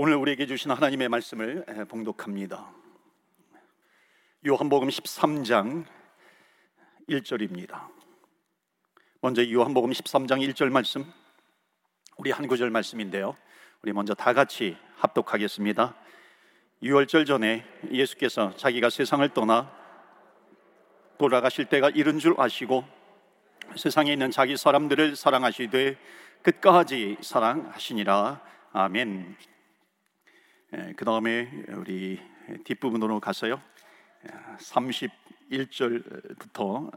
오늘 우리에게 주신 하나님의 말씀을 봉독합니다. 요한복음 13장 1절입니다. 먼저 요한복음 13장 1절 말씀 우리 한 구절 말씀인데요. 우리 먼저 다 같이 합독하겠습니다. 6월절 전에 예수께서 자기가 세상을 떠나 돌아가실 때가 이른 줄 아시고 세상에 있는 자기 사람들을 사랑하시되 끝까지 사랑하시니라. 아멘. 예, 그 다음에 우리 뒷부분으로 가서요. 31절부터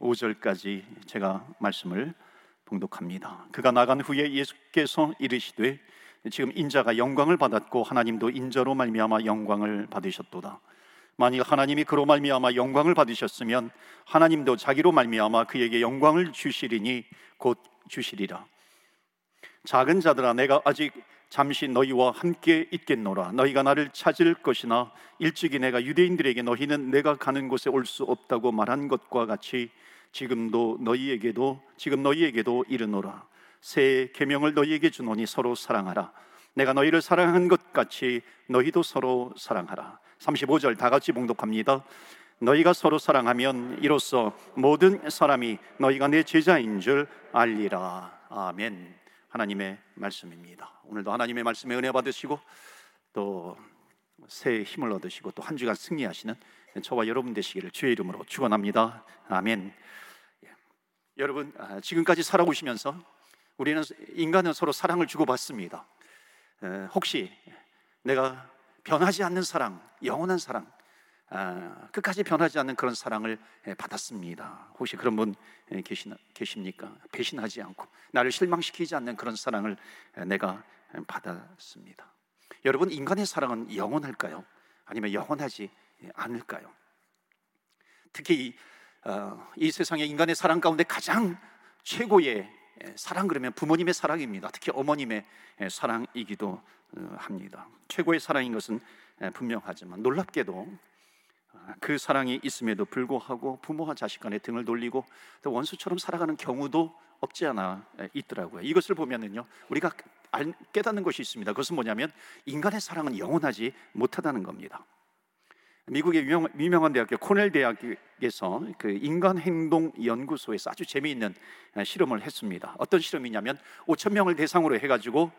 35절까지 제가 말씀을 봉독합니다. 그가 나간 후에 예수께서 이르시되 지금 인자가 영광을 받았고 하나님도 인자로 말미암아 영광을 받으셨도다. 만일 하나님이 그로 말미암아 영광을 받으셨으면 하나님도 자기로 말미암아 그에게 영광을 주시리니 곧 주시리라. 작은 자들아 내가 아직 잠시 너희와 함께 있겠노라. 너희가 나를 찾을 것이나 일찍이 내가 유대인들에게 너희는 내가 가는 곳에 올 수 없다고 말한 것과 같이 지금도 너희에게도 지금 너희에게도 이르노라. 새 계명을 너희에게 주노니 서로 사랑하라. 내가 너희를 사랑한 것 같이 너희도 서로 사랑하라. 35절 다 같이 봉독합니다. 너희가 서로 사랑하면 이로써 모든 사람이 너희가 내 제자인 줄 알리라. 아멘 하나님의 말씀입니다. 오늘도 하나님의 말씀에 은혜 받으시고 또 새 힘을 얻으시고 또 한 주간 승리하시는 저와 여러분 되시기를 주의 이름으로 축원합니다. 아멘. 예. 여러분 아, 지금까지 살아오시면서 우리는 인간은 서로 사랑을 주고받습니다. 혹시 내가 변하지 않는 사랑, 영원한 사랑, 아, 끝까지 변하지 않는 그런 사랑을 받았습니다. 혹시 그런 분 계십니까? 배신하지 않고 나를 실망시키지 않는 그런 사랑을 내가 받았습니다. 여러분 인간의 사랑은 영원할까요? 아니면 영원하지 않을까요? 특히 이, 어, 이 세상의 인간의 사랑 가운데 가장 최고의 사랑 그러면 부모님의 사랑입니다. 특히 어머님의 사랑이기도 어, 합니다. 최고의 사랑인 것은 분명하지만 놀랍게도 그 사랑이 있음에도 불구하고 부모와 자식 간에 등을 돌리고 또 원수처럼 살아가는 경우도 없지 않아 있더라고요. 이것을 보면은요, 우리가 깨닫는 것이 있습니다. 그것은 뭐냐면 인간의 사랑은 영원하지 못하다는 겁니다. 미국의 유명, 유명한 대학교 코넬 대학에서 그 인간 행동 연구소에서 아주 재미있는 실험을 했습니다. 어떤 실험이냐면 5천 명을 대상으로 해가지고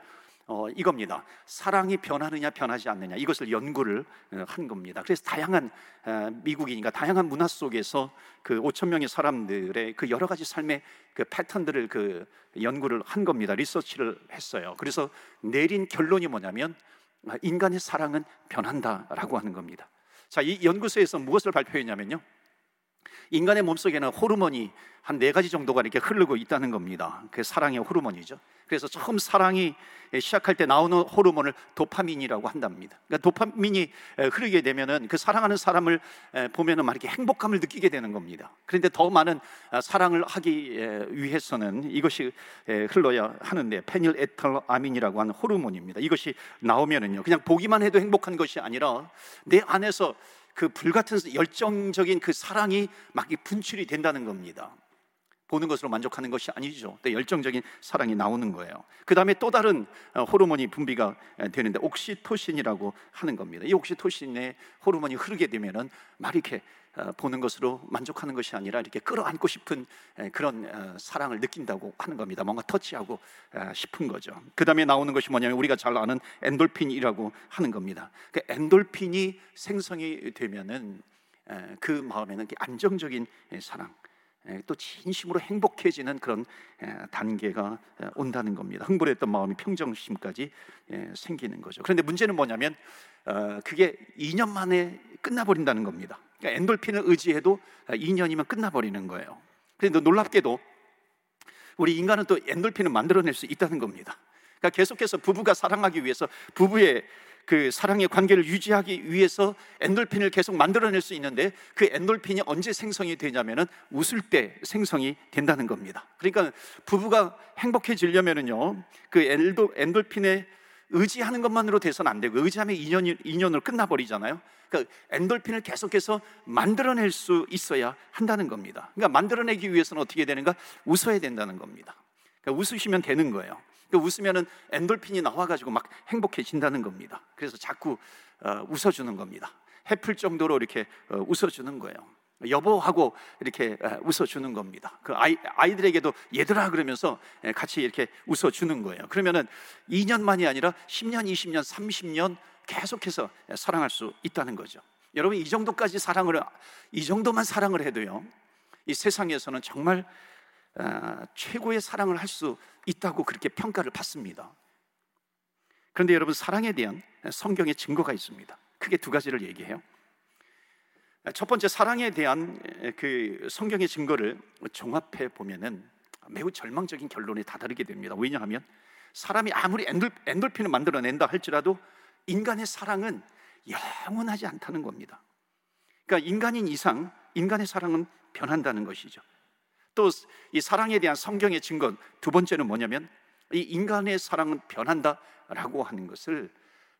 어, 이겁니다. 사랑이 변하느냐 변하지 않느냐 이것을 연구를 어, 한 겁니다. 그래서 다양한 어, 미국이니까 다양한 문화 속에서 그 5천 명의 사람들의 그 여러 가지 삶의 그 패턴들을 그 연구를 한 겁니다. 리서치를 했어요. 그래서 내린 결론이 뭐냐면 아, 인간의 사랑은 변한다라고 하는 겁니다. 자, 이 연구소에서 무엇을 발표했냐면요. 인간의 몸속에는 호르몬이 한 네 가지 정도가 이렇게 흐르고 있다는 겁니다. 그 사랑의 호르몬이죠. 그래서 처음 사랑이 시작할 때 나오는 호르몬을 도파민이라고 한답니다. 그러니까 도파민이 흐르게 되면은 그 사랑하는 사람을 보면은 막 이렇게 행복감을 느끼게 되는 겁니다. 그런데 더 많은 아, 사랑을 하기 위해서는 이것이 흘러야 하는데 페닐 에탈아민이라고 하는 호르몬입니다. 이것이 나오면은요, 그냥 보기만 해도 행복한 것이 아니라 내 안에서 그 불같은 열정적인 그 사랑이 막 분출이 된다는 겁니다. 보는 것으로 만족하는 것이 아니죠. 열정적인 사랑이 나오는 거예요. 그 다음에 또 다른 어, 호르몬이 분비가 되는데 옥시토신이라고 하는 겁니다. 이 옥시토신의 호르몬이 흐르게 되면은 막 이렇게 어, 보는 것으로 만족하는 것이 아니라 이렇게 끌어안고 싶은 그런 어, 사랑을 느낀다고 하는 겁니다. 뭔가 터치하고 싶은 거죠. 그 다음에 나오는 것이 뭐냐면 우리가 잘 아는 엔돌핀이라고 하는 겁니다. 그 엔돌핀이 생성이 되면은 그 마음에는 안정적인 사랑, 또 진심으로 행복해지는 그런 단계가 온다는 겁니다. 흥분했던 마음이 평정심까지 생기는 거죠. 그런데 문제는 뭐냐면 어, 그게 2년 만에 끝나버린다는 겁니다. 그러니까 엔돌핀을 의지해도 2년이면 끝나버리는 거예요. 그런데 놀랍게도 우리 인간은 또 엔돌핀을 만들어낼 수 있다는 겁니다. 그러니까 계속해서 부부가 사랑하기 위해서 부부의 그 사랑의 관계를 유지하기 위해서 엔돌핀을 계속 만들어낼 수 있는데 그 엔돌핀이 언제 생성이 되냐면은 웃을 때 생성이 된다는 겁니다. 그러니까 부부가 행복해지려면은요, 그 엔도, 엔돌핀에 의지하는 것만으로 돼서는 안 되고 의지하면 2년, 2년으로 끝나버리잖아요. 그러니까 엔돌핀을 계속해서 만들어낼 수 있어야 한다는 겁니다. 그러니까 만들어내기 위해서는 어떻게 되는가? 웃어야 된다는 겁니다. 그러니까 웃으시면 되는 거예요. 그러니까 웃으면은 엔돌핀이 나와가지고 막 행복해진다는 겁니다. 그래서 자꾸 어, 웃어주는 겁니다. 해플 정도로 이렇게 어, 웃어주는 거예요. 여보 하고 이렇게 웃어주는 겁니다. 그 아이, 아이들에게도 얘들아 그러면서 같이 이렇게 웃어주는 거예요. 그러면은 2년만이 아니라 10년, 20년, 30년 계속해서 사랑할 수 있다는 거죠. 여러분 이 정도까지 사랑을 이 정도만 사랑을 해도요. 이 세상에서는 정말 최고의 사랑을 할 수 있다고 그렇게 평가를 받습니다. 그런데 여러분 사랑에 대한 성경의 증거가 있습니다. 크게 두 가지를 얘기해요. 첫 번째 사랑에 대한 그 성경의 증거를 종합해 보면은 매우 절망적인 결론에 다다르게 됩니다. 왜냐하면 사람이 아무리 엔돌, 엔돌 핀을 만들어낸다 할지라도 인간의 사랑은 영원하지 않다는 겁니다. 그러니까 인간인 이상 인간의 사랑은 변한다는 것이죠. 또 이 사랑에 대한 성경의 증거 두 번째는 뭐냐면 이 인간의 사랑은 변한다라고 하는 것을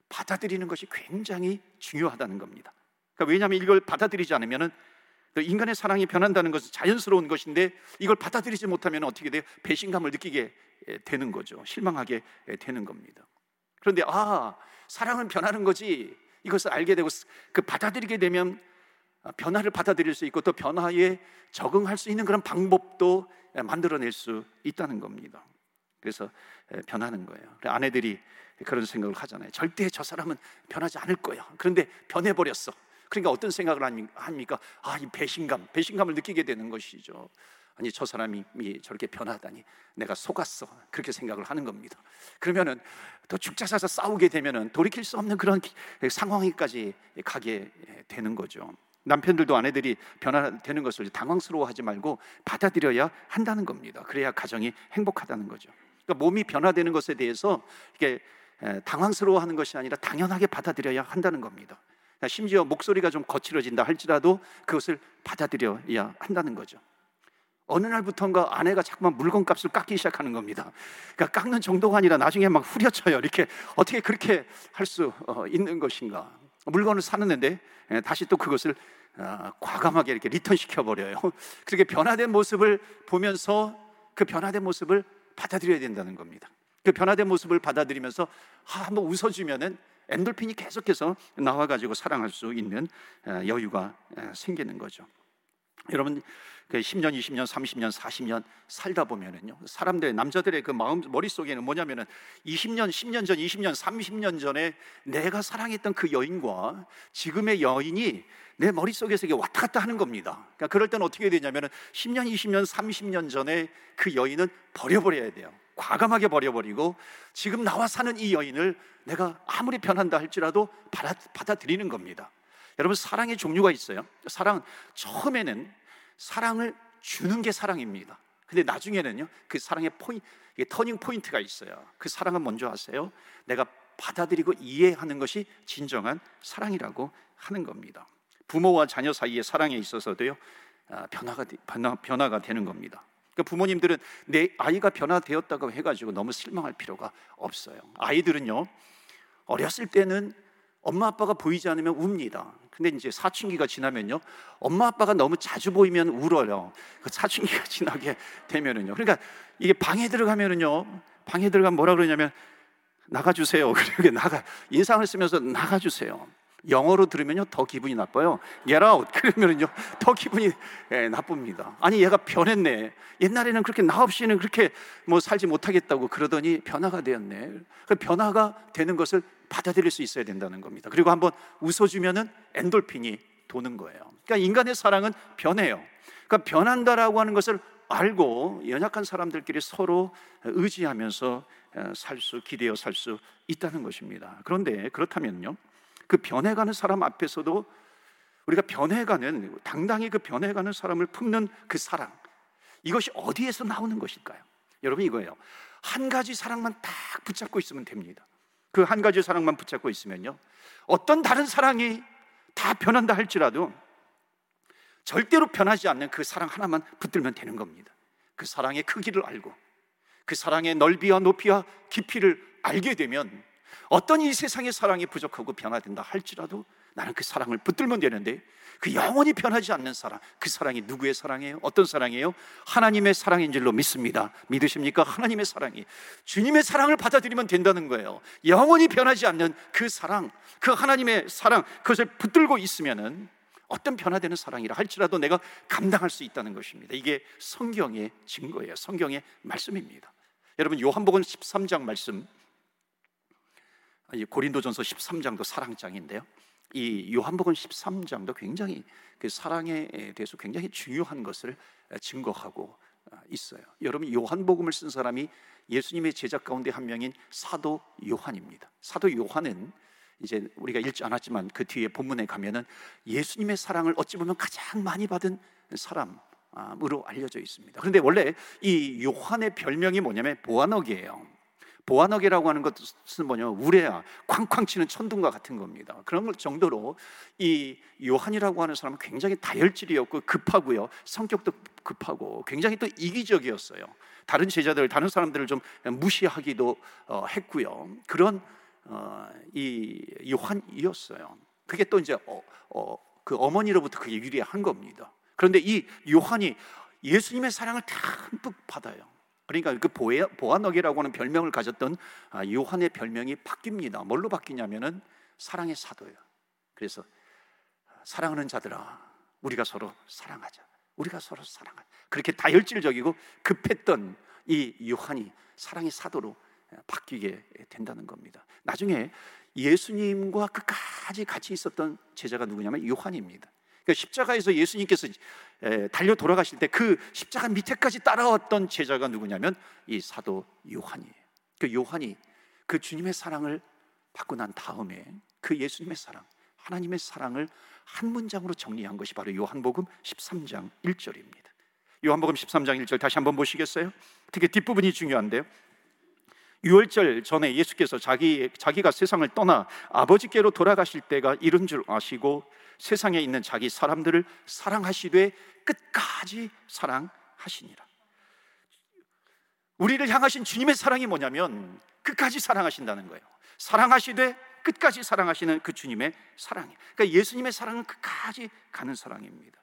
받아들이는 것이 굉장히 중요하다는 겁니다. 그러니까 왜냐하면 이걸 받아들이지 않으면은 그 인간의 사랑이 변한다는 것은 자연스러운 것인데 이걸 받아들이지 못하면 어떻게 돼요? 배신감을 느끼게 되는 거죠. 실망하게 되는 겁니다. 그런데 아 사랑은 변하는 거지 이것을 알게 되고 그 받아들이게 되면 변화를 받아들일 수 있고 또 변화에 적응할 수 있는 그런 방법도 만들어낼 수 있다는 겁니다. 그래서 변하는 거예요. 아내들이 그런 생각을 하잖아요. 절대 저 사람은 변하지 않을 거야. 그런데 변해버렸어. 그러니까 어떤 생각을 합니까? 아, 이 배신감, 배신감을 느끼게 되는 것이죠. 아니, 저 사람이 저렇게 변하다니 내가 속았어. 그렇게 생각을 하는 겁니다. 그러면은 또 죽자사자 싸우게 되면은 돌이킬 수 없는 그런 상황에까지 가게 되는 거죠. 남편들도 아내들이 변화되는 것을 당황스러워하지 말고 받아들여야 한다는 겁니다. 그래야 가정이 행복하다는 거죠. 그러니까 몸이 변화되는 것에 대해서 이게 당황스러워하는 것이 아니라 당연하게 받아들여야 한다는 겁니다. 그러니까 심지어 목소리가 좀 거칠어진다 할지라도 그것을 받아들여야 한다는 거죠. 어느 날부터인가 아내가 자꾸만 물건값을 깎기 시작하는 겁니다. 그러니까 깎는 정도가 아니라 나중에 막 후려쳐요. 이렇게 어떻게 그렇게 할수 어, 있는 것인가? 물건을 사는데 예, 다시 또 그것을 어, 과감하게 이렇게 return 시켜 버려요. 그렇게 변화된 모습을 보면서 그 변화된 모습을 받아들여야 된다는 겁니다. 그 변화된 모습을 받아들이면서 아, 한번 웃어주면은 엔돌핀이 계속해서 나와가지고 사랑할 수 있는 여유가 생기는 거죠. 여러분 그 10년, 20년, 30년, 40년 살다 보면은요. 사람들 남자들의 그 마음 머릿속에는 뭐냐면은 20년, 10년 전, 20년, 30년 전에 내가 사랑했던 그 여인과 지금의 여인이 내 머릿속에서 이게 왔다 갔다 하는 겁니다. 그러니까 그럴 때는 어떻게 되냐면은 10년, 20년, 30년 전에 그 여인은 버려버려야 돼요. 과감하게 버려버리고 지금 나와 사는 이 여인을 내가 아무리 변한다 할지라도 받아, 받아들이는 겁니다. 여러분 사랑의 종류가 있어요. 사랑 처음에는 사랑을 주는 게 사랑입니다. 근데 나중에는요 그 사랑의 포인 터닝 포인트가 있어요. 그 사랑은 먼저 하세요. 내가 받아들이고 이해하는 것이 진정한 사랑이라고 하는 겁니다. 부모와 자녀 사이의 사랑에 있어서도요 아, 변화가 변화, 변화가 되는 겁니다. 그러니까 부모님들은 내 아이가 변화되었다고 해가지고 너무 실망할 필요가 없어요. 아이들은요, 어렸을 때는 엄마 아빠가 보이지 않으면 웁니다. 근데 이제 사춘기가 지나면요, 엄마 아빠가 너무 자주 보이면 울어요. 그 사춘기가 지나게 되면은요. 그러니까 이게 방에 들어가면은요, 방에 들어가면 뭐라 그러냐면 나가주세요. 그리고 나가 인상을 쓰면서 나가주세요. 영어로 들으면요 더 기분이 나빠요. Get out 그러면은요 더 기분이 예, 나쁩니다. 아니 얘가 변했네. 옛날에는 그렇게 나 없이는 그렇게 뭐 살지 못하겠다고 그러더니 변화가 되었네. 그 변화가 되는 것을 받아들일 수 있어야 된다는 겁니다. 그리고 한번 웃어주면은 엔돌핀이 도는 거예요. 그러니까 인간의 사랑은 변해요. 그러니까 변한다라고 하는 것을 알고 연약한 사람들끼리 서로 의지하면서 살 수, 기대어 살 수 있다는 것입니다. 그런데 그렇다면요. 그 변해가는 사람 앞에서도 우리가 변해가는 당당히 그 변해가는 사람을 품는 그 사랑 이것이 어디에서 나오는 것일까요? 여러분 이거예요. 한 가지 사랑만 딱 붙잡고 있으면 됩니다. 그 한 가지 사랑만 붙잡고 있으면요. 어떤 다른 사랑이 다 변한다 할지라도 절대로 변하지 않는 그 사랑 하나만 붙들면 되는 겁니다. 그 사랑의 크기를 알고 그 사랑의 넓이와 높이와 깊이를 알게 되면 어떤 이 세상의 사랑이 부족하고 변화된다 할지라도 나는 그 사랑을 붙들면 되는데 그 영원히 변하지 않는 사랑, 그 사랑이 누구의 사랑이에요? 어떤 사랑이에요? 하나님의 사랑인 줄로 믿습니다. 믿으십니까? 하나님의 사랑이 주님의 사랑을 받아들이면 된다는 거예요. 영원히 변하지 않는 그 사랑, 그 하나님의 사랑, 그것을 붙들고 있으면은 어떤 변화되는 사랑이라 할지라도 내가 감당할 수 있다는 것입니다. 이게 성경의 증거예요. 성경의 말씀입니다. 여러분 요한복음 13장 말씀 고린도전서 13장도 사랑장인데요. 이 요한복음 13장도 굉장히 그 사랑에 대해서 굉장히 중요한 것을 증거하고 있어요. 여러분 요한복음을 쓴 사람이 예수님의 제자 가운데 한 명인 사도 요한입니다. 사도 요한은 이제 우리가 읽지 않았지만 그 뒤에 본문에 가면은 예수님의 사랑을 어찌 보면 가장 많이 받은 사람으로 알려져 있습니다. 그런데 원래 이 요한의 별명이 뭐냐면 보아너기예요. 보아너게라고 하는 것은 뭐냐 우레야 쾅쾅 치는 천둥과 같은 겁니다. 그런 정도로 이 요한이라고 하는 사람은 굉장히 다혈질이었고 급하고요 성격도 급하고 굉장히 또 이기적이었어요. 다른 제자들 다른 사람들을 좀 무시하기도 어, 했고요. 그런 어, 이 요한이었어요. 그게 또 이제 어, 어, 그 어머니로부터 그게 유리한 겁니다. 그런데 이 요한이 예수님의 사랑을 듬뿍 받아요. 그러니까 그 보아너기라고 하는 별명을 가졌던 아, 요한의 별명이 바뀝니다. 뭘로 바뀌냐면은 사랑의 사도예요. 그래서 사랑하는 자들아, 우리가 서로 사랑하자. 우리가 서로 사랑하자. 그렇게 다혈질적이고 급했던 이 요한이 사랑의 사도로 바뀌게 된다는 겁니다. 나중에 예수님과 끝까지 같이 있었던 제자가 누구냐면 요한입니다. 그러니까 십자가에서 예수님께서 달려 돌아가실 때 그 십자가 밑에까지 따라왔던 제자가 누구냐면 이 사도 요한이에요. 그 요한이 그 주님의 사랑을 받고 난 다음에 그 예수님의 사랑, 하나님의 사랑을 한 문장으로 정리한 것이 바로 요한복음 13장 1절입니다. 요한복음 13장 1절 다시 한번 보시겠어요? 특히 뒷부분이 중요한데요. 유월절 전에 예수께서 자기, 자기가 세상을 떠나 아버지께로 돌아가실 때가 이른 줄 아시고 세상에 있는 자기 사람들을 사랑하시되 끝까지 사랑하시니라. 우리를 향하신 주님의 사랑이 뭐냐면 끝까지 사랑하신다는 거예요. 사랑하시되 끝까지 사랑하시는 그 주님의 사랑이. 그러니까 예수님의 사랑은 끝까지 가는 사랑입니다.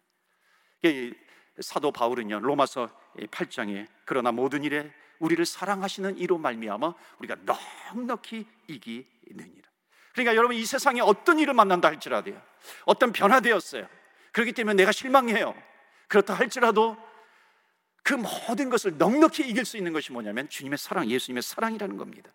사도 바울은요 로마서 8장에 그러나 모든 일에 우리를 사랑하시는 이로 말미암아 우리가 넉넉히 이기느니라. 그러니까 여러분 이 세상에 어떤 일을 만난다 할지라도요. 어떤 변화되었어요. 그렇기 때문에 내가 실망해요. 그렇다 할지라도 그 모든 것을 넉넉히 이길 수 있는 것이 뭐냐면 주님의 사랑, 예수님의 사랑이라는 겁니다.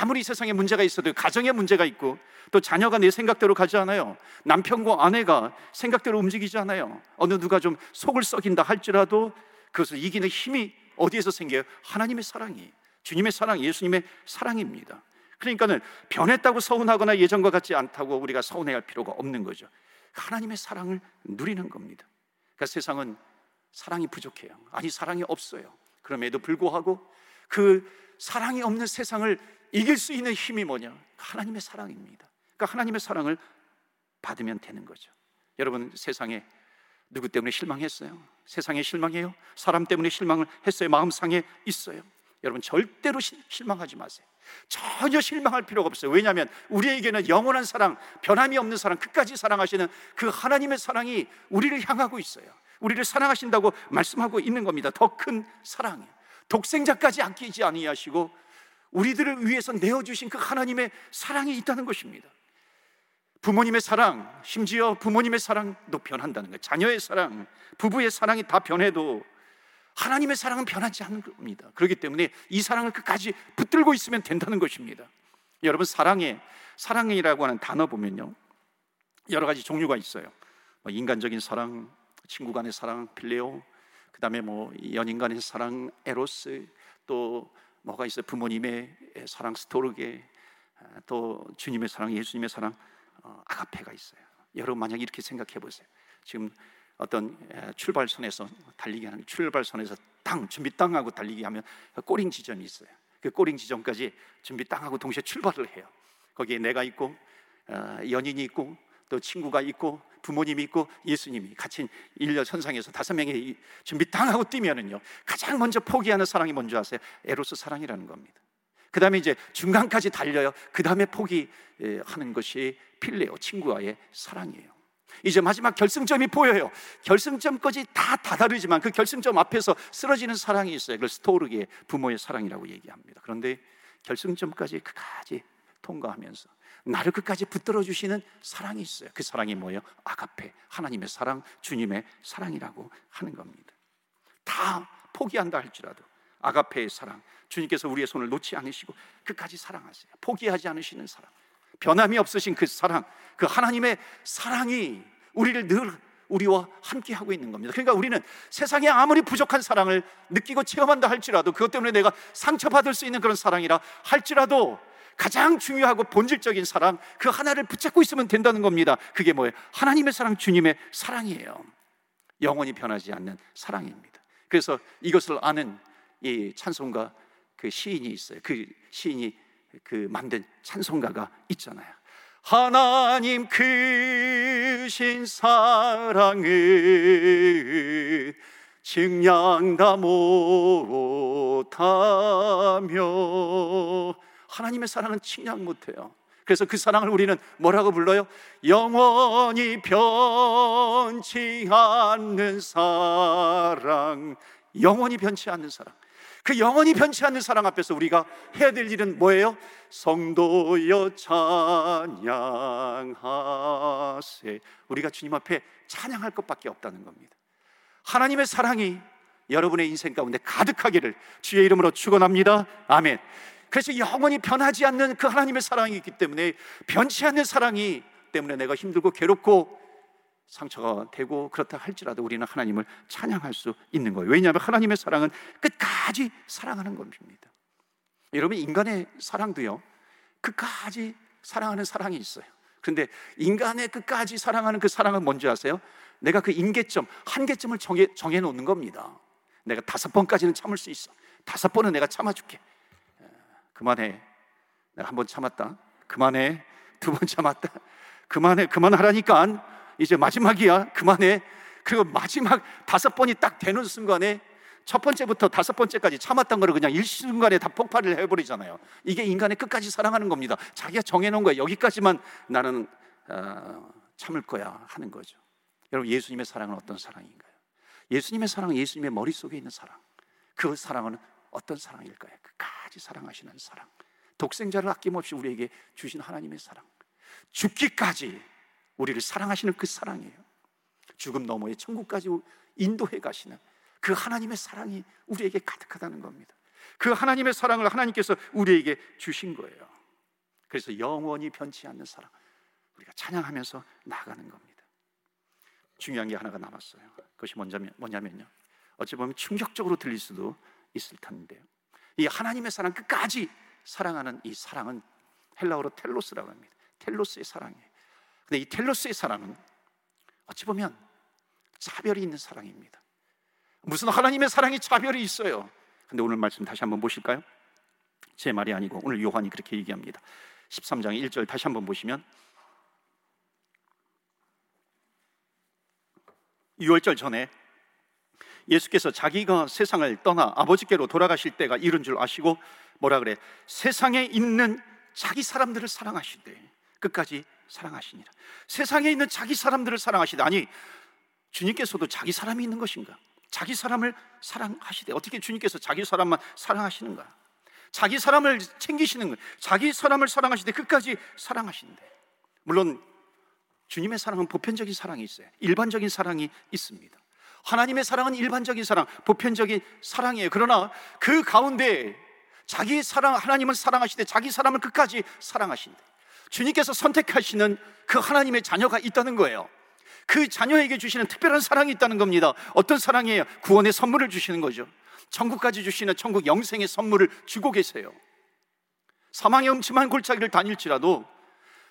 아무리 세상에 문제가 있어도 가정에 문제가 있고 또 자녀가 내 생각대로 가지 않아요. 남편과 아내가 생각대로 움직이지 않아요. 어느 누가 좀 속을 썩인다 할지라도 그것을 이기는 힘이 어디에서 생겨요? 하나님의 사랑이 주님의 사랑, 예수님의 사랑입니다. 그러니까는 변했다고 서운하거나 예전과 같지 않다고 우리가 서운해할 필요가 없는 거죠. 하나님의 사랑을 누리는 겁니다. 그러니까 세상은 사랑이 부족해요. 아니 사랑이 없어요. 그럼에도 불구하고 그 사랑이 없는 세상을 이길 수 있는 힘이 뭐냐? 하나님의 사랑입니다. 그러니까 하나님의 사랑을 받으면 되는 거죠. 여러분 세상에 누구 때문에 실망했어요? 세상에 실망해요? 사람 때문에 실망을 했어요? 마음 상해 있어요? 여러분 절대로 실망하지 마세요. 전혀 실망할 필요가 없어요. 왜냐하면 우리에게는 영원한 사랑, 변함이 없는 사랑, 끝까지 사랑하시는 그 하나님의 사랑이 우리를 향하고 있어요. 우리를 사랑하신다고 말씀하고 있는 겁니다. 더 큰 사랑이에요. 독생자까지 아끼지 아니하시고 우리들을 위해서 내어 주신 그 하나님의 사랑이 있다는 것입니다. 부모님의 사랑, 심지어 부모님의 사랑도 변한다는 거예요. 자녀의 사랑, 부부의 사랑이 다 변해도 하나님의 사랑은 변하지 않는 겁니다. 그렇기 때문에 이 사랑을 끝까지 붙들고 있으면 된다는 것입니다. 여러분 사랑에 사랑이라고 하는 단어 보면요 여러 가지 종류가 있어요. 뭐 인간적인 사랑, 친구 간의 사랑, 필레오, 그 다음에 뭐 연인 간의 사랑, 에로스, 또 뭐가 있어요? 부모님의 사랑, 스토르게, 또 주님의 사랑, 예수님의 사랑, 어, 아가페가 있어요. 여러분 만약 이렇게 생각해 보세요. 지금 어떤 출발선에서 달리기 하는 출발선에서 땅 준비 땅 하고 달리기 하면 꼬링 지점이 있어요. 그 꼬링 지점까지 준비 땅 하고 동시에 출발을 해요. 거기에 내가 있고 어, 연인이 있고 또 친구가 있고 부모님이 있고 예수님이 같이 일년 선상에서 다섯 명이 준비 땅 하고 뛰면은요 가장 먼저 포기하는 사랑이 뭔지 아세요? 에로스 사랑이라는 겁니다. 그 다음에 이제 중간까지 달려요. 그 다음에 포기하는 것이 필레오 친구와의 사랑이에요. 이제 마지막 결승점이 보여요. 결승점까지 다 다다르지만 그 결승점 앞에서 쓰러지는 사랑이 있어요. 그걸 스토르기의 부모의 사랑이라고 얘기합니다. 그런데 결승점까지 끝까지 통과하면서 나를 끝까지 붙들어 주시는 사랑이 있어요. 그 사랑이 뭐예요? 아가페, 하나님의 사랑, 주님의 사랑이라고 하는 겁니다. 다 포기한다 할지라도 아가페의 사랑, 주님께서 우리의 손을 놓지 않으시고 끝까지 사랑하세요. 포기하지 않으시는 사랑. 변함이 없으신 그 사랑, 그 하나님의 사랑이 우리를 늘 우리와 함께 하고 있는 겁니다. 그러니까 우리는 세상에 아무리 부족한 사랑을 느끼고 체험한다 할지라도 그것 때문에 내가 상처받을 수 있는 그런 사랑이라 할지라도 가장 중요하고 본질적인 사랑 그 하나를 붙잡고 있으면 된다는 겁니다. 그게 뭐예요? 하나님의 사랑, 주님의 사랑이에요. 영원히 변하지 않는 사랑입니다. 그래서 이것을 아는 이 찬송가 그 시인이 있어요. 그 시인이 그 만든 찬송가가 있잖아요. 하나님 크신 사랑은 증량 다 못하며 하나님의 사랑은 측량 못해요. 그래서 그 사랑을 우리는 뭐라고 불러요? 영원히 변치 않는 사랑. 영원히 변치 않는 사랑. 그 영원히 변치 않는 사랑 앞에서 우리가 해야 될 일은 뭐예요? 성도여 찬양하세. 우리가 주님 앞에 찬양할 것밖에 없다는 겁니다. 하나님의 사랑이 여러분의 인생 가운데 가득하기를 주의 이름으로 축원합니다. 아멘. 그래서 영원히 변하지 않는 그 하나님의 사랑이 있기 때문에 변치 않는 사랑이 때문에 내가 힘들고 괴롭고 상처가 되고 그렇다 할지라도 우리는 하나님을 찬양할 수 있는 거예요. 왜냐하면 하나님의 사랑은 끝까지 사랑하는 겁니다. 여러분 인간의 사랑도요. 끝까지 사랑하는 사랑이 있어요. 그런데 인간의 끝까지 사랑하는 그 사랑은 뭔지 아세요? 내가 그 임계점, 한계점을 정해, 정해 놓는 겁니다. 내가 다섯 번까지는 참을 수 있어. 다섯 번은 내가 참아줄게. 그만해. 내가 한 번 참았다. 그만해. 두 번 참았다. 그만해. 그만하라니까. 이제 마지막이야. 그만해. 그리고 마지막 다섯 번이 딱 되는 순간에 첫 번째부터 다섯 번째까지 참았던 거를 그냥 일순간에 다 폭발을 해버리잖아요. 이게 인간의 끝까지 사랑하는 겁니다. 자기가 정해놓은 거야. 여기까지만 나는 어, 참을 거야 하는 거죠. 여러분 예수님의 사랑은 어떤 사랑인가요? 예수님의 사랑은 예수님의 머릿속에 있는 사랑. 그 사랑은 어떤 사랑일까요? 끝까지 사랑하시는 사랑. 독생자를 아낌없이 우리에게 주신 하나님의 사랑. 죽기까지 우리를 사랑하시는 그 사랑이에요. 죽음 너머의 천국까지 인도해 가시는 그 하나님의 사랑이 우리에게 가득하다는 겁니다. 그 하나님의 사랑을 하나님께서 우리에게 주신 거예요. 그래서 영원히 변치 않는 사랑. 우리가 찬양하면서 나가는 겁니다. 중요한 게 하나가 남았어요. 그것이 뭐냐면요. 어찌 보면 충격적으로 들릴 수도 있을 텐데요. 이 하나님의 사랑 끝까지 사랑하는 이 사랑은 헬라어로 텔로스라고 합니다. 텔로스의 사랑이에요. 근데 이 텔로스의 사랑은 어찌 보면 차별이 있는 사랑입니다. 무슨 하나님의 사랑이 차별이 있어요. 근데 오늘 말씀 다시 한번 보실까요? 제 말이 아니고 오늘 요한이 그렇게 얘기합니다. 13장 1절 다시 한번 보시면 6월절 전에 예수께서 자기가 세상을 떠나 아버지께로 돌아가실 때가 이른 줄 아시고 뭐라 그래? 세상에 있는 자기 사람들을 사랑하시되 끝까지 사랑하시니라. 세상에 있는 자기 사람들을 사랑하시되 아니 주님께서도 자기 사람이 있는 것인가? 자기 사람을 사랑하시되 어떻게 주님께서 자기 사람만 사랑하시는가? 자기 사람을 챙기시는 거, 자기 사람을 사랑하시되 끝까지 사랑하신대. 물론 주님의 사랑은 보편적인 사랑이 있어요. 일반적인 사랑이 있습니다. 하나님의 사랑은 일반적인 사랑, 보편적인 사랑이에요. 그러나 그 가운데 자기 사랑, 하나님을 사랑하시되 자기 사람을 끝까지 사랑하신대. 주님께서 선택하시는 그 하나님의 자녀가 있다는 거예요. 그 자녀에게 주시는 특별한 사랑이 있다는 겁니다. 어떤 사랑이에요? 구원의 선물을 주시는 거죠. 천국까지 주시는 천국 영생의 선물을 주고 계세요. 사망의 음침한 골짜기를 다닐지라도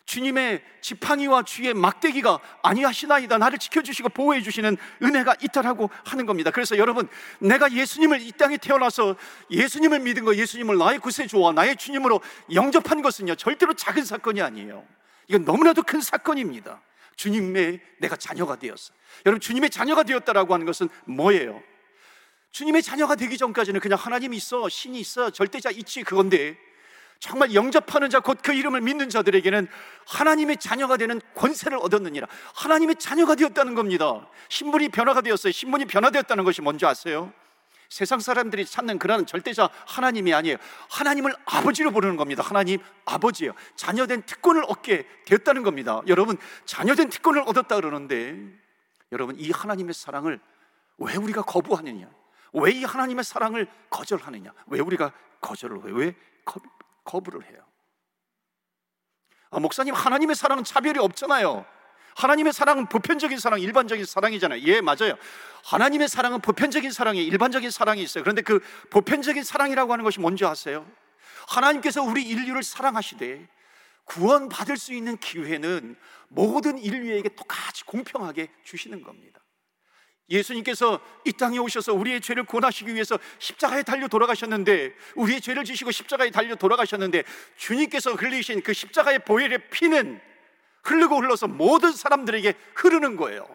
주님의 지팡이와 주의 막대기가 아니하시나이다. 나를 지켜주시고 보호해 주시는 은혜가 있다라고 하는 겁니다. 그래서 여러분 내가 예수님을 이 땅에 태어나서 예수님을 믿은 거 예수님을 나의 구세주와 나의 주님으로 영접한 것은요 절대로 작은 사건이 아니에요. 이건 너무나도 큰 사건입니다. 주님의 내가 자녀가 되었어 여러분 주님의 자녀가 되었다라고 하는 것은 뭐예요? 주님의 자녀가 되기 전까지는 그냥 하나님이 있어 신이 있어 절대자 있지 그건데 정말 영접하는 자, 곧 그 이름을 믿는 자들에게는 하나님의 자녀가 되는 권세를 얻었느니라. 하나님의 자녀가 되었다는 겁니다. 신분이 변화가 되었어요. 신분이 변화되었다는 것이 뭔지 아세요? 세상 사람들이 찾는 그러한 절대자 하나님이 아니에요. 하나님을 아버지로 부르는 겁니다. 하나님 아버지예요. 자녀된 특권을 얻게 되었다는 겁니다. 여러분, 자녀된 특권을 얻었다 그러는데, 여러분, 이 하나님의 사랑을 왜 우리가 거부하느냐? 왜 이 하나님의 사랑을 거절하느냐? 왜 우리가 거절을 해요? 왜 거부를 해요? 아, 목사님, 하나님의 사랑은 차별이 없잖아요. 하나님의 사랑은 보편적인 사랑, 일반적인 사랑이잖아요. 예, 맞아요. 하나님의 사랑은 보편적인 사랑이 일반적인 사랑이 있어요. 그런데 그 보편적인 사랑이라고 하는 것이 뭔지 아세요? 하나님께서 우리 인류를 사랑하시되 구원 받을 수 있는 기회는 모든 인류에게 똑같이 공평하게 주시는 겁니다. 예수님께서 이 땅에 오셔서 우리의 죄를 구원하시기 위해서 십자가에 달려 돌아가셨는데 우리의 죄를 지시고 십자가에 달려 돌아가셨는데 주님께서 흘리신 그 십자가의 보혈의 피는 흐르고 흘러서 모든 사람들에게 흐르는 거예요.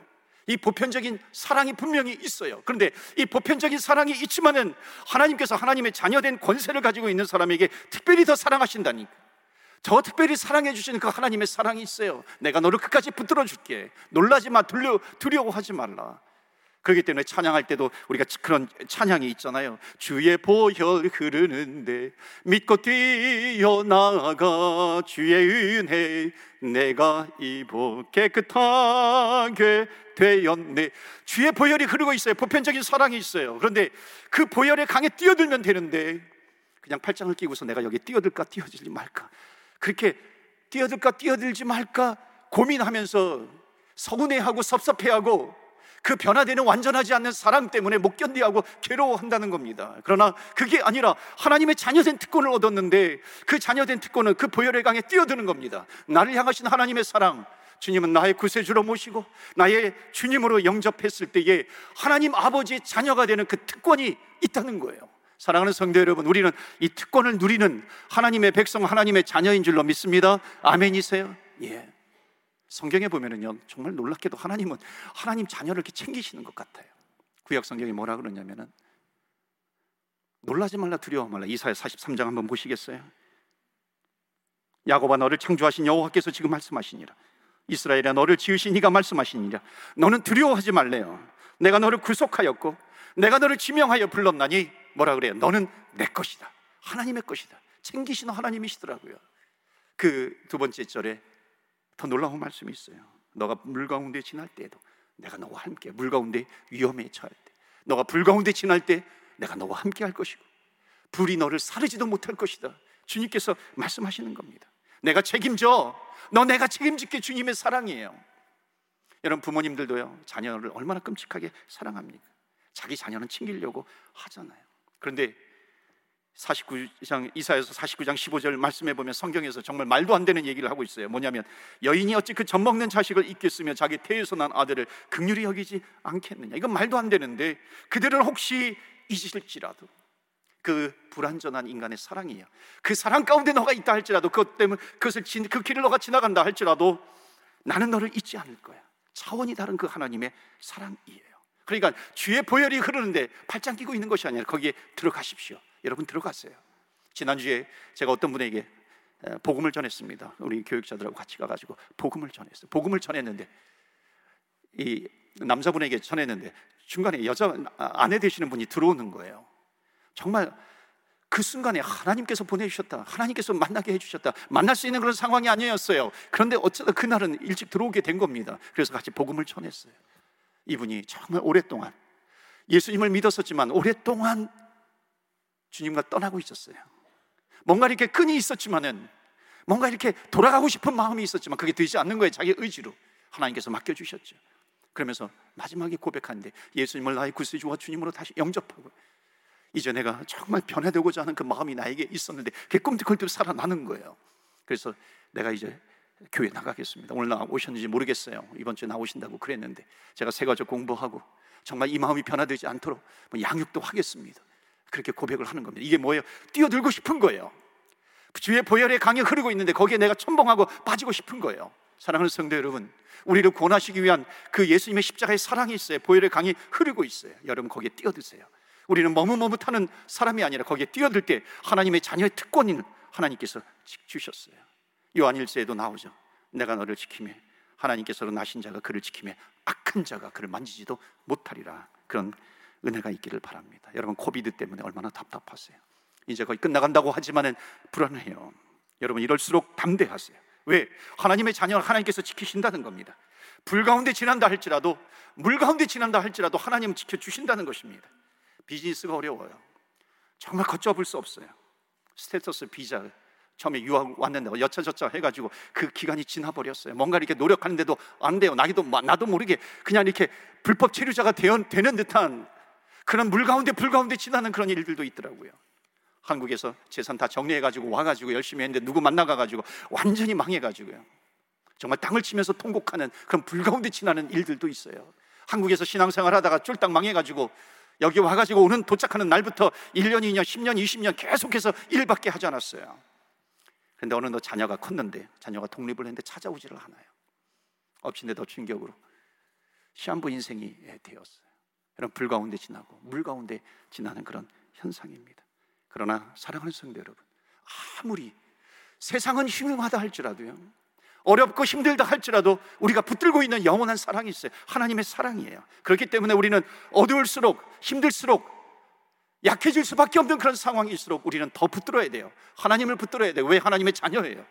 이 보편적인 사랑이 분명히 있어요. 그런데 이 보편적인 사랑이 있지만은 하나님께서 하나님의 자녀된 권세를 가지고 있는 사람에게 특별히 더 사랑하신다니까. 저 특별히 사랑해 주시는 그 하나님의 사랑이 있어요. 내가 너를 끝까지 붙들어 줄게. 놀라지 마. 두려, 두려워하지 말라. 그렇기 때문에 찬양할 때도 우리가 그런 찬양이 있잖아요. 주의 보혈 흐르는데 믿고 뛰어나가 주의 은혜 내가 입어 깨끗하게 되었네. 주의 보혈이 흐르고 있어요. 보편적인 사랑이 있어요. 그런데 그 보혈의 강에 뛰어들면 되는데 그냥 팔짱을 끼고서 내가 여기 뛰어들까 뛰어들지 말까 그렇게 뛰어들까 뛰어들지 말까 고민하면서 서운해하고 섭섭해하고 그 변화되는 완전하지 않는 사랑 때문에 못 견디하고 괴로워한다는 겁니다. 그러나 그게 아니라 하나님의 자녀된 특권을 얻었는데 그 자녀된 특권은 그 보혈의 강에 뛰어드는 겁니다. 나를 향하신 하나님의 사랑, 주님은 나의 구세주로 모시고 나의 주님으로 영접했을 때에 하나님 아버지의 자녀가 되는 그 특권이 있다는 거예요. 사랑하는 성도 여러분, 우리는 이 특권을 누리는 하나님의 백성, 하나님의 자녀인 줄로 믿습니다. 아멘이세요? 예. 성경에 보면은요, 정말 놀랍게도 하나님은 하나님 자녀를 이렇게 챙기시는 것 같아요. 구약 성경이 뭐라 그러냐면은 놀라지 말라 두려워 말라. 이사야 43장 한번 보시겠어요? 야곱아 너를 창조하신 여호와께서 지금 말씀하시니라. 이스라엘아 너를 지으신 이가 말씀하시니라. 너는 두려워하지 말래요. 내가 너를 구속하였고 내가 너를 지명하여 불렀나니 뭐라 그래요? 너는 내 것이다. 하나님의 것이다. 챙기시는 하나님이시더라고요. 그 두 번째 절에 더 놀라운 말씀이 있어요. 너가 물 가운데 지날 때에도 내가 너와 함께 물 가운데 위험에 처할 때 너가 불 가운데 지날 때 내가 너와 함께 할 것이고 불이 너를 사르지도 못할 것이다. 주님께서 말씀하시는 겁니다. 내가 책임져. 너 내가 책임질게 주님의 사랑이에요. 여러분 부모님들도요. 자녀를 얼마나 끔찍하게 사랑합니까? 자기 자녀는 챙기려고 하잖아요. 그런데 49장 이사에서 49장 15절 말씀해 보면 성경에서 정말 말도 안 되는 얘기를 하고 있어요. 뭐냐면 여인이 어찌 그 젖먹는 자식을 잊겠으며 자기 태에서 난 아들을 극률히 여기지 않겠느냐. 이건 말도 안 되는데 그들을 혹시 잊으실지라도 그 불완전한 인간의 사랑이에요. 그 사랑 가운데 너가 있다 할지라도 그것 때문에 그것을 그 길을 너가 지나간다 할지라도 나는 너를 잊지 않을 거야. 차원이 다른 그 하나님의 사랑이에요. 그러니까 주의 보혈이 흐르는데 팔짱 끼고 있는 것이 아니라 거기에 들어가십시오. 여러분 들어갔어요. 지난주에 제가 어떤 분에게 복음을 전했습니다. 우리 교육자들하고 같이 가가지고 복음을 전했어요. 복음을 전했는데 이 남자분에게 전했는데 중간에 여자 아내 되시는 분이 들어오는 거예요. 정말 그 순간에 하나님께서 보내주셨다. 하나님께서 만나게 해주셨다. 만날 수 있는 그런 상황이 아니었어요. 그런데 어쩌다 그날은 일찍 들어오게 된 겁니다. 그래서 같이 복음을 전했어요. 이분이 정말 오랫동안 예수님을 믿었었지만 오랫동안 주님과 떠나고 있었어요. 뭔가 이렇게 끈이 있었지만은 뭔가 이렇게 돌아가고 싶은 마음이 있었지만 그게 되지 않는 거예요. 자기 의지로 하나님께서 맡겨 주셨죠. 그러면서 마지막에 고백하는데 예수님을 나의 구세주와 주님으로 다시 영접하고 이제 내가 정말 변화되고자 하는 그 마음이 나에게 있었는데 그게 꿈틀꿈틀 살아나는 거예요. 그래서 내가 이제 교회 나가겠습니다. 오늘 나오셨는지 모르겠어요. 이번 주에 나오신다고 그랬는데 제가 세가족 공부하고 정말 이 마음이 변화되지 않도록 뭐 양육도 하겠습니다. 그렇게 고백을 하는 겁니다. 이게 뭐예요? 뛰어들고 싶은 거예요. 주의 보혈의 강이 흐르고 있는데 거기에 내가 첨벙하고 빠지고 싶은 거예요. 사랑하는 성도 여러분, 우리를 구원하시기 위한 그 예수님의 십자가의 사랑이 있어요. 보혈의 강이 흐르고 있어요. 여러분 거기에 뛰어드세요. 우리는 머뭇머뭇하는 사람이 아니라 거기에 뛰어들 때 하나님의 자녀의 특권인 하나님께서 주셨어요. 요한일서에도 나오죠. 내가 너를 지키며 하나님께서는 나신 자가 그를 지키며 악한 자가 그를 만지지도 못하리라. 그런 은혜가 있기를 바랍니다. 여러분 코비드 때문에 얼마나 답답하세요. 이제 거의 끝나간다고 하지만은 불안해요. 여러분 이럴수록 담대하세요. 왜? 하나님의 자녀를 하나님께서 지키신다는 겁니다. 불 가운데 지난다 할지라도 물 가운데 지난다 할지라도 하나님은 지켜 주신다는 것입니다. 비즈니스가 어려워요. 정말 걷잡을 수 없어요. 스테터스 비자 처음에 유학 왔는데 여차저차 해가지고 그 기간이 지나버렸어요. 뭔가 이렇게 노력하는데도 안 돼요. 나도 나도 모르게 그냥 이렇게 불법 체류자가 되는 듯한 그런 물 가운데 불 가운데 지나는 그런 일들도 있더라고요. 한국에서 재산 다 정리해가지고 와가지고 열심히 했는데 누구 만나가가지고 완전히 망해가지고요. 정말 땅을 치면서 통곡하는 그런 불 가운데 지나는 일들도 있어요. 한국에서 신앙생활 하다가 쫄딱 망해가지고 여기 와가지고 오는 도착하는 날부터 1년, 2년, 10년, 20년 계속해서 일밖에 하지 않았어요. 그런데 어느 날 자녀가 컸는데 자녀가 독립을 했는데 찾아오지를 않아요. 엎친 데 덮친 격으로 시한부 인생이 되었어요. 이런 불 가운데 지나고 물 가운데 지나는 그런 현상입니다. 그러나 사랑하는 성도 여러분, 아무리 세상은 흉흉하다 할지라도요, 어렵고 힘들다 할지라도 우리가 붙들고 있는 영원한 사랑이 있어요. 하나님의 사랑이에요. 그렇기 때문에 우리는 어두울수록 힘들수록 약해질 수밖에 없는 그런 상황일수록 우리는 더 붙들어야 돼요. 하나님을 붙들어야 돼요. 왜 하나님의 자녀예요?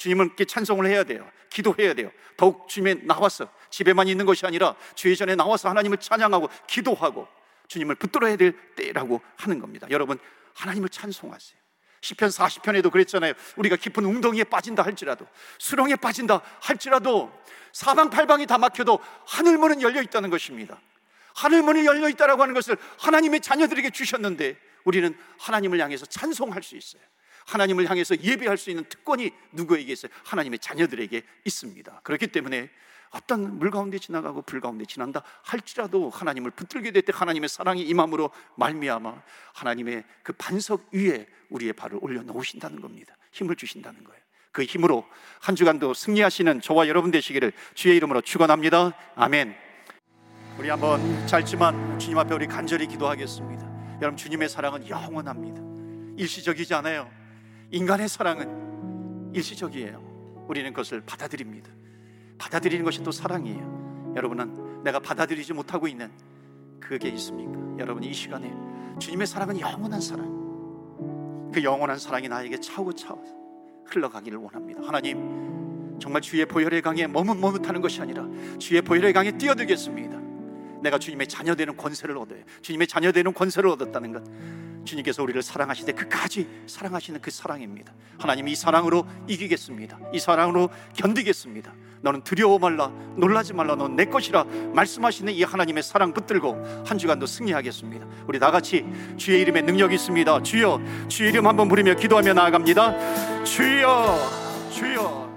주님께 찬송을 해야 돼요. 기도해야 돼요. 더욱 주님에 나와서 집에만 있는 것이 아니라 주의 전에 나와서 하나님을 찬양하고 기도하고 주님을 붙들어야 될 때라고 하는 겁니다. 여러분 하나님을 찬송하세요. 시편 40편에도 그랬잖아요. 우리가 깊은 웅덩이에 빠진다 할지라도 수렁에 빠진다 할지라도 사방팔방이 다 막혀도 하늘문은 열려 있다는 것입니다. 하늘문이 열려 있다라고 하는 것을 하나님의 자녀들에게 주셨는데 우리는 하나님을 향해서 찬송할 수 있어요. 하나님을 향해서 예배할 수 있는 특권이 누구에게 있어요? 하나님의 자녀들에게 있습니다. 그렇기 때문에 어떤 물 가운데 지나가고 불 가운데 지난다 할지라도 하나님을 붙들게 될 때 하나님의 사랑이 임함으로 말미암아 하나님의 그 반석 위에 우리의 발을 올려 놓으신다는 겁니다. 힘을 주신다는 거예요. 그 힘으로 한 주간도 승리하시는 저와 여러분 되시기를 주의 이름으로 축원합니다. 아멘. 우리 한번 짧지만 주님 앞에 우리 간절히 기도하겠습니다. 여러분 주님의 사랑은 영원합니다. 일시적이지 않아요. 인간의 사랑은 일시적이에요. 우리는 그것을 받아들입니다. 받아들이는 것이 또 사랑이에요. 여러분은 내가 받아들이지 못하고 있는 그게 있습니까? 여러분 이 시간에 주님의 사랑은 영원한 사랑. 그 영원한 사랑이 나에게 차고차고 흘러가기를 원합니다. 하나님, 정말 주의 보혈의 강에 머뭇머뭇하는 것이 아니라 주의 보혈의 강에 뛰어들겠습니다. 내가 주님의 자녀 되는 권세를 얻어요. 주님의 자녀 되는 권세를 얻었다는 것. 주님께서 우리를 사랑하시되 끝까지 사랑하시는 그 사랑입니다. 하나님 이 사랑으로 이기겠습니다. 이 사랑으로 견디겠습니다. 너는 두려워 말라, 놀라지 말라, 넌 내 것이라 말씀하시는 이 하나님의 사랑 붙들고 한 주간도 승리하겠습니다. 우리 다 같이 주의 이름에 능력이 있습니다. 주여, 주의 이름 한번 부르며 기도하며 나아갑니다. 주여, 주여.